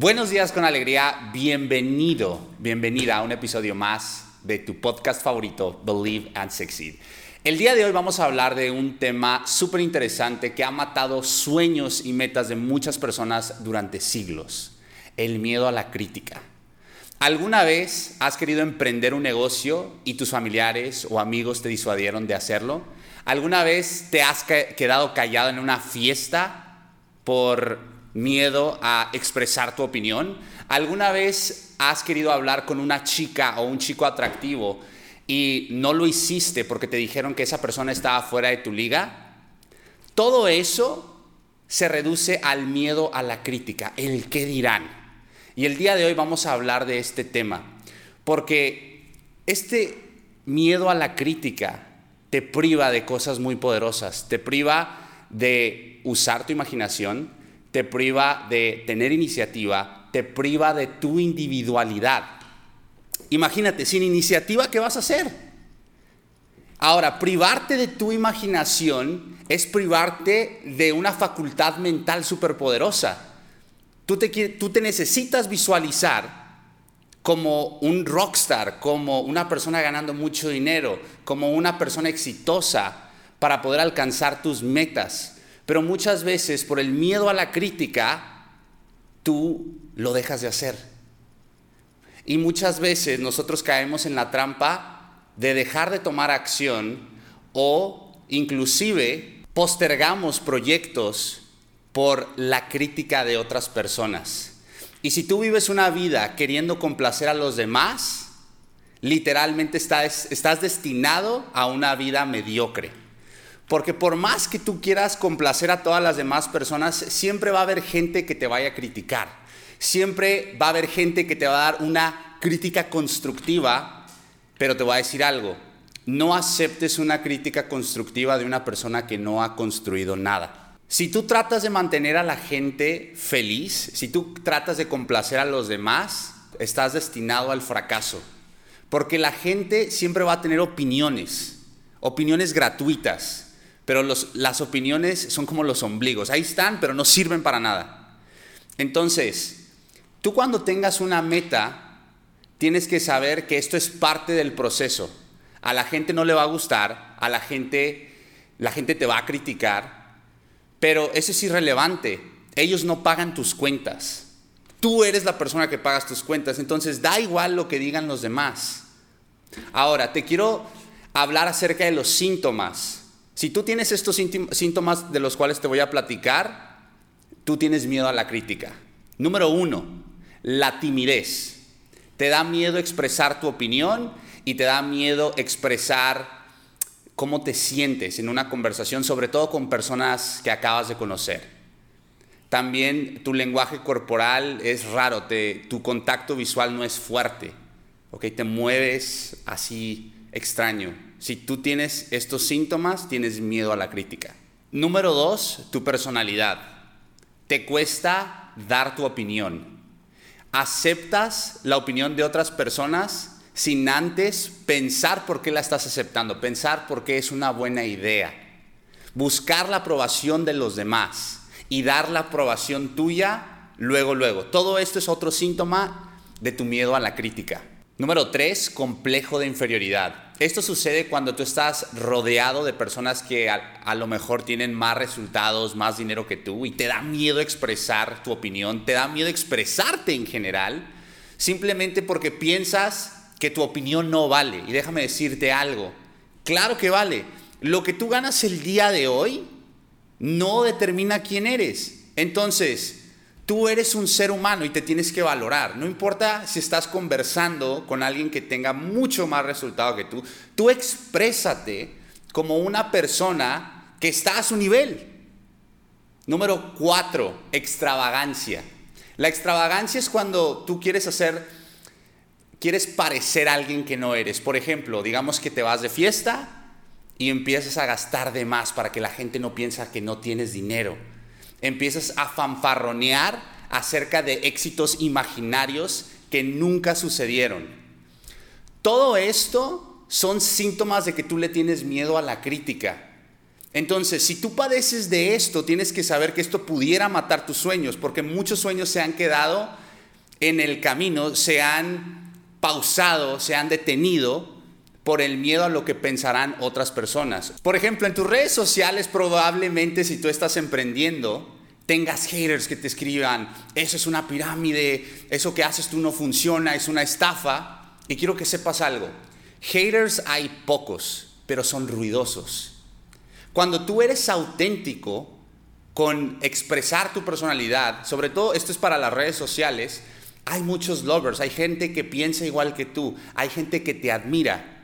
Buenos días con alegría, bienvenido, bienvenida a un episodio más de tu podcast favorito, Believe and Succeed. El día de hoy vamos a hablar de un tema súper interesante que ha matado sueños y metas de muchas personas durante siglos, el miedo a la crítica. ¿Alguna vez has querido emprender un negocio y tus familiares o amigos te disuadieron de hacerlo? ¿Alguna vez te has quedado callado en una fiesta por miedo a expresar tu opinión? ¿Alguna vez has querido hablar con una chica o un chico atractivo y no lo hiciste porque te dijeron que esa persona estaba fuera de tu liga? Todo eso se reduce al miedo a la crítica, el qué dirán. Y el día de hoy vamos a hablar de este tema, porque este miedo a la crítica te priva de cosas muy poderosas, te priva de usar tu imaginación, te priva de tener iniciativa, te priva de tu individualidad. Imagínate, sin iniciativa, ¿qué vas a hacer? Ahora, privarte de tu imaginación es privarte de una facultad mental superpoderosa. Tú te, tú te necesitas visualizar como un rockstar, como una persona ganando mucho dinero, como una persona exitosa para poder alcanzar tus metas. Pero muchas veces por el miedo a la crítica, tú lo dejas de hacer. Y muchas veces nosotros caemos en la trampa de dejar de tomar acción o inclusive postergamos proyectos por la crítica de otras personas. Y si tú vives una vida queriendo complacer a los demás, literalmente estás, estás destinado a una vida mediocre. Porque por más que tú quieras complacer a todas las demás personas, siempre va a haber gente que te vaya a criticar. Siempre va a haber gente que te va a dar una crítica constructiva, pero te voy a decir algo. No aceptes una crítica constructiva de una persona que no ha construido nada. Si tú tratas de mantener a la gente feliz, si tú tratas de complacer a los demás, estás destinado al fracaso. Porque la gente siempre va a tener opiniones, opiniones gratuitas pero las opiniones son como los ombligos. Ahí están, pero no sirven para nada. Entonces, tú cuando tengas una meta, tienes que saber que esto es parte del proceso. A la gente no le va a gustar, a la gente, la gente te va a criticar, pero eso es irrelevante. Ellos no pagan tus cuentas. Tú eres la persona que pagas tus cuentas, entonces da igual lo que digan los demás. Ahora, te quiero hablar acerca de los síntomas si tú tienes estos síntomas de los cuales te voy a platicar, tú tienes miedo a la crítica. Número uno, la timidez. Te da miedo expresar tu opinión y te da miedo expresar cómo te sientes en una conversación, sobre todo con personas que acabas de conocer. También tu lenguaje corporal es raro, tu contacto visual no es fuerte, te mueves así extraño. Si tú tienes estos síntomas, tienes miedo a la crítica. Número dos, tu personalidad. Te cuesta dar tu opinión. Aceptas la opinión de otras personas sin antes pensar por qué la estás aceptando, pensar por qué es una buena idea. Buscar la aprobación de los demás y dar la aprobación tuya luego, luego. Todo esto es otro síntoma de tu miedo a la crítica. Número tres, complejo de inferioridad. Esto sucede cuando tú estás rodeado de personas que a, lo mejor tienen más resultados, más dinero que tú y te da miedo expresar tu opinión, te da miedo expresarte en general, simplemente porque piensas que tu opinión no vale. Y déjame decirte algo, claro que vale. Lo que tú ganas el día de hoy no determina quién eres. Entonces, Tú eres un ser humano y te tienes que valorar. No importa si estás conversando con alguien que tenga mucho más resultado que tú, tú exprésate como una persona que está a su nivel. Número cuatro, extravagancia. La extravagancia es cuando tú quieres hacer, quieres parecer alguien que no eres. Por ejemplo, digamos que te vas de fiesta y empiezas a gastar de más para que la gente no piensa que no tienes dinero empiezas a fanfarronear acerca de éxitos imaginarios que nunca sucedieron. Todo esto son síntomas de que tú le tienes miedo a la crítica. Entonces, si tú padeces de esto, tienes que saber que esto pudiera matar tus sueños, porque muchos sueños se han quedado en el camino se han pausado, se han detenido por el miedo a lo que pensarán otras personas. Por ejemplo, en tus redes sociales probablemente si tú estás emprendiendo, tengas haters que te escriban, eso es una pirámide, eso que haces tú no funciona, es una estafa. Y quiero que sepas algo, haters hay pocos, pero son ruidosos. Cuando tú eres auténtico con expresar tu personalidad, sobre todo esto es para las redes sociales, hay muchos lovers, hay gente que piensa igual que tú, hay gente que te admira.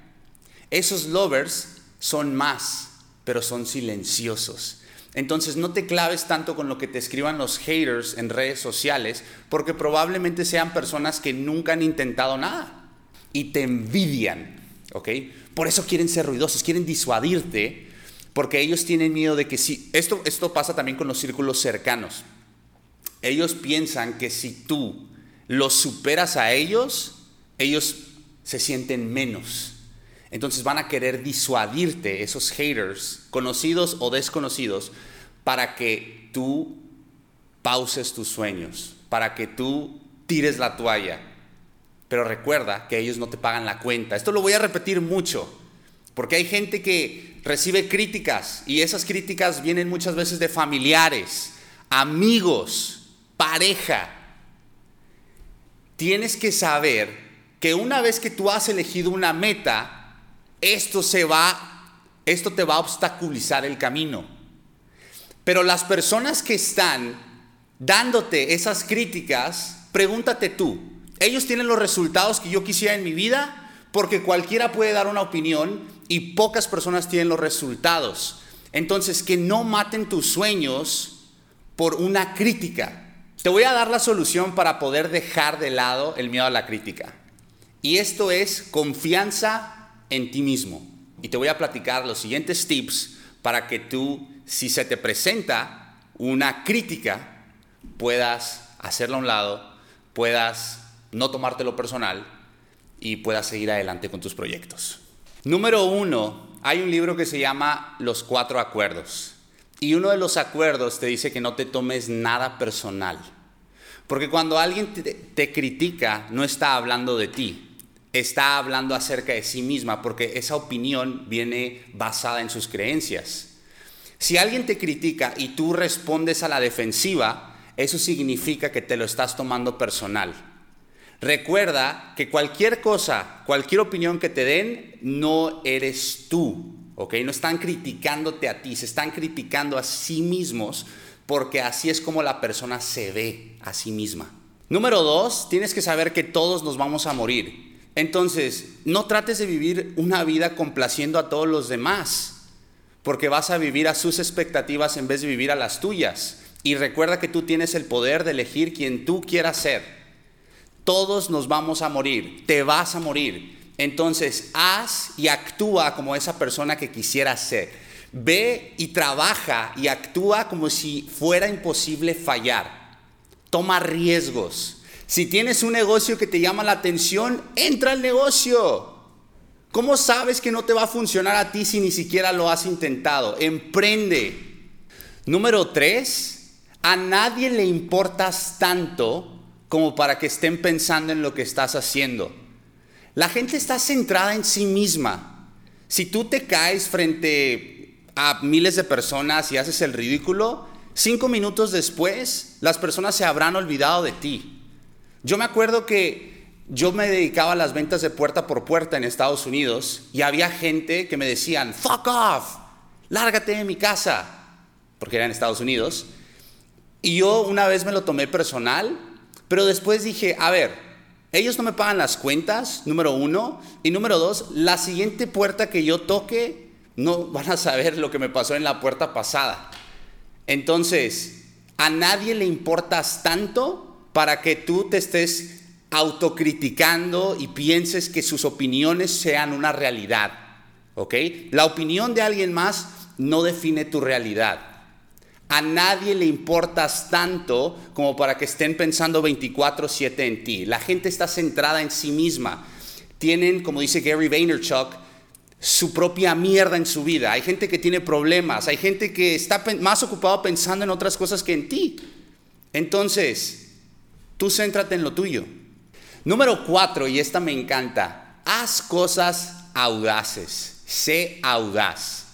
Esos lovers son más, pero son silenciosos. Entonces no te claves tanto con lo que te escriban los haters en redes sociales, porque probablemente sean personas que nunca han intentado nada y te envidian, ¿ok? Por eso quieren ser ruidosos, quieren disuadirte, porque ellos tienen miedo de que si, esto, esto pasa también con los círculos cercanos, ellos piensan que si tú los superas a ellos, ellos se sienten menos. Entonces van a querer disuadirte, esos haters, conocidos o desconocidos, para que tú pauses tus sueños, para que tú tires la toalla. Pero recuerda que ellos no te pagan la cuenta. Esto lo voy a repetir mucho, porque hay gente que recibe críticas y esas críticas vienen muchas veces de familiares, amigos, pareja. Tienes que saber que una vez que tú has elegido una meta, esto se va, esto te va a obstaculizar el camino. Pero las personas que están dándote esas críticas, pregúntate tú, ¿ellos tienen los resultados que yo quisiera en mi vida? Porque cualquiera puede dar una opinión y pocas personas tienen los resultados. Entonces, que no maten tus sueños por una crítica. Te voy a dar la solución para poder dejar de lado el miedo a la crítica. Y esto es confianza en ti mismo. Y te voy a platicar los siguientes tips para que tú, si se te presenta una crítica, puedas hacerla a un lado, puedas no tomártelo personal y puedas seguir adelante con tus proyectos. Número uno, hay un libro que se llama Los Cuatro Acuerdos. Y uno de los acuerdos te dice que no te tomes nada personal. Porque cuando alguien te, critica, no está hablando de ti, está hablando acerca de sí misma porque esa opinión viene basada en sus creencias. Si alguien te critica y tú respondes a la defensiva, eso significa que te lo estás tomando personal. Recuerda que cualquier cosa, cualquier opinión que te den, no eres tú, ¿ok? No están criticándote a ti, se están criticando a sí mismos porque así es como la persona se ve a sí misma. Número dos, tienes que saber que todos nos vamos a morir. Entonces, no trates de vivir una vida complaciendo a todos los demás, porque vas a vivir a sus expectativas en vez de vivir a las tuyas. Y recuerda que tú tienes el poder de elegir quien tú quieras ser. Todos nos vamos a morir, te vas a morir. Entonces, haz y actúa como esa persona que quisieras ser. Ve y trabaja y actúa como si fuera imposible fallar. Toma riesgos. Si tienes un negocio que te llama la atención, entra al negocio. ¿Cómo sabes que no te va a funcionar a ti si ni siquiera lo has intentado? Emprende. Número tres, a nadie le importas tanto como para que estén pensando en lo que estás haciendo. La gente está centrada en sí misma. Si tú te caes frente a miles de personas y haces el ridículo, cinco minutos después las personas se habrán olvidado de ti. Yo me acuerdo que yo me dedicaba a las ventas de puerta por puerta en Estados Unidos y había gente que me decían, fuck off, lárgate de mi casa, porque era en Estados Unidos. Y yo una vez me lo tomé personal, pero después dije, a ver, ellos no me pagan las cuentas, número uno, y número dos, la siguiente puerta que yo toque, no van a saber lo que me pasó en la puerta pasada. Entonces, a nadie le importas tanto para que tú te estés autocriticando y pienses que sus opiniones sean una realidad. ¿Ok? La opinión de alguien más no define tu realidad. A nadie le importas tanto como para que estén pensando 24/7 en ti. La gente está centrada en sí misma. Tienen, como dice Gary Vaynerchuk, su propia mierda en su vida. Hay gente que tiene problemas, hay gente que está más ocupado pensando en otras cosas que en ti. Entonces, Tú céntrate en lo tuyo. Número cuatro, y esta me encanta, haz cosas audaces, sé audaz.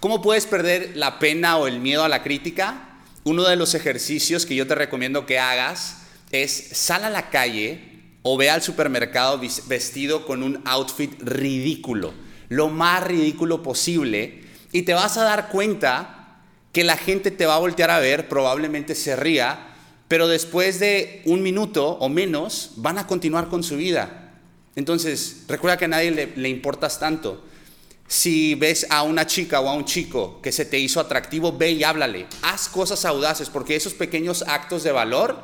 ¿Cómo puedes perder la pena o el miedo a la crítica? Uno de los ejercicios que yo te recomiendo que hagas es sal a la calle o ve al supermercado vestido con un outfit ridículo, lo más ridículo posible, y te vas a dar cuenta que la gente te va a voltear a ver, probablemente se ría, pero después de un minuto o menos van a continuar con su vida. Entonces, recuerda que a nadie le, importas tanto. Si ves a una chica o a un chico que se te hizo atractivo, ve y háblale. Haz cosas audaces porque esos pequeños actos de valor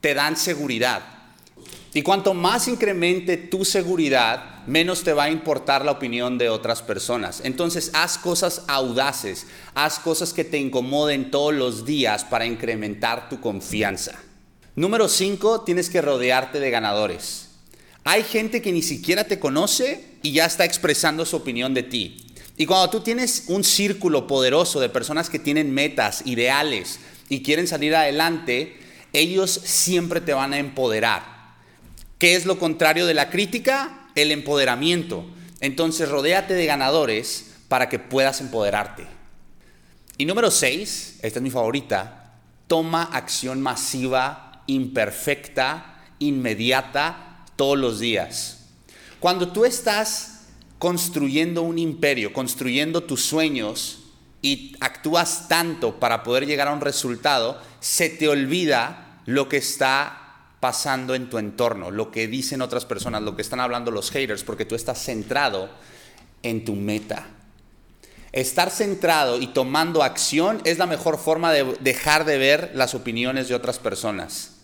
te dan seguridad. Y cuanto más incremente tu seguridad, menos te va a importar la opinión de otras personas. Entonces, haz cosas audaces, haz cosas que te incomoden todos los días para incrementar tu confianza. Número 5, tienes que rodearte de ganadores. Hay gente que ni siquiera te conoce y ya está expresando su opinión de ti. Y cuando tú tienes un círculo poderoso de personas que tienen metas, ideales y quieren salir adelante, ellos siempre te van a empoderar. ¿Qué es lo contrario de la crítica? El empoderamiento. Entonces, rodéate de ganadores para que puedas empoderarte. Y número 6, esta es mi favorita, toma acción masiva, imperfecta, inmediata, todos los días. Cuando tú estás construyendo un imperio, construyendo tus sueños y actúas tanto para poder llegar a un resultado, se te olvida lo que está pasando en tu entorno, lo que dicen otras personas, lo que están hablando los haters, porque tú estás centrado en tu meta. Estar centrado y tomando acción es la mejor forma de dejar de ver las opiniones de otras personas.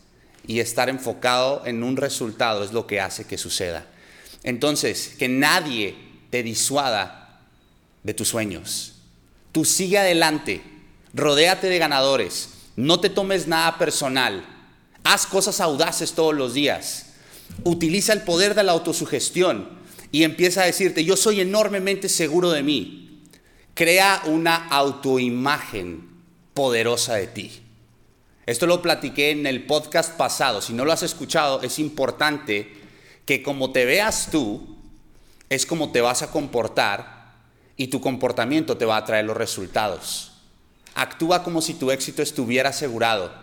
Y estar enfocado en un resultado es lo que hace que suceda. Entonces, que nadie te disuada de tus sueños. Tú sigue adelante, rodéate de ganadores, no te tomes nada personal Haz cosas audaces todos los días. Utiliza el poder de la autosugestión y empieza a decirte, yo soy enormemente seguro de mí. Crea una autoimagen poderosa de ti. Esto lo platiqué en el podcast pasado. Si no lo has escuchado, es importante que como te veas tú, es como te vas a comportar y tu comportamiento te va a traer los resultados. Actúa como si tu éxito estuviera asegurado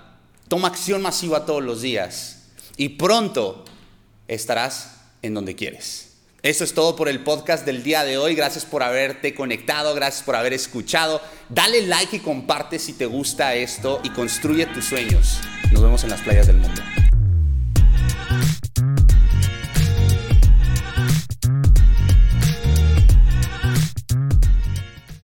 Toma acción masiva todos los días y pronto estarás en donde quieres. Eso es todo por el podcast del día de hoy. Gracias por haberte conectado, gracias por haber escuchado. Dale like y comparte si te gusta esto y construye tus sueños. Nos vemos en las playas del mundo.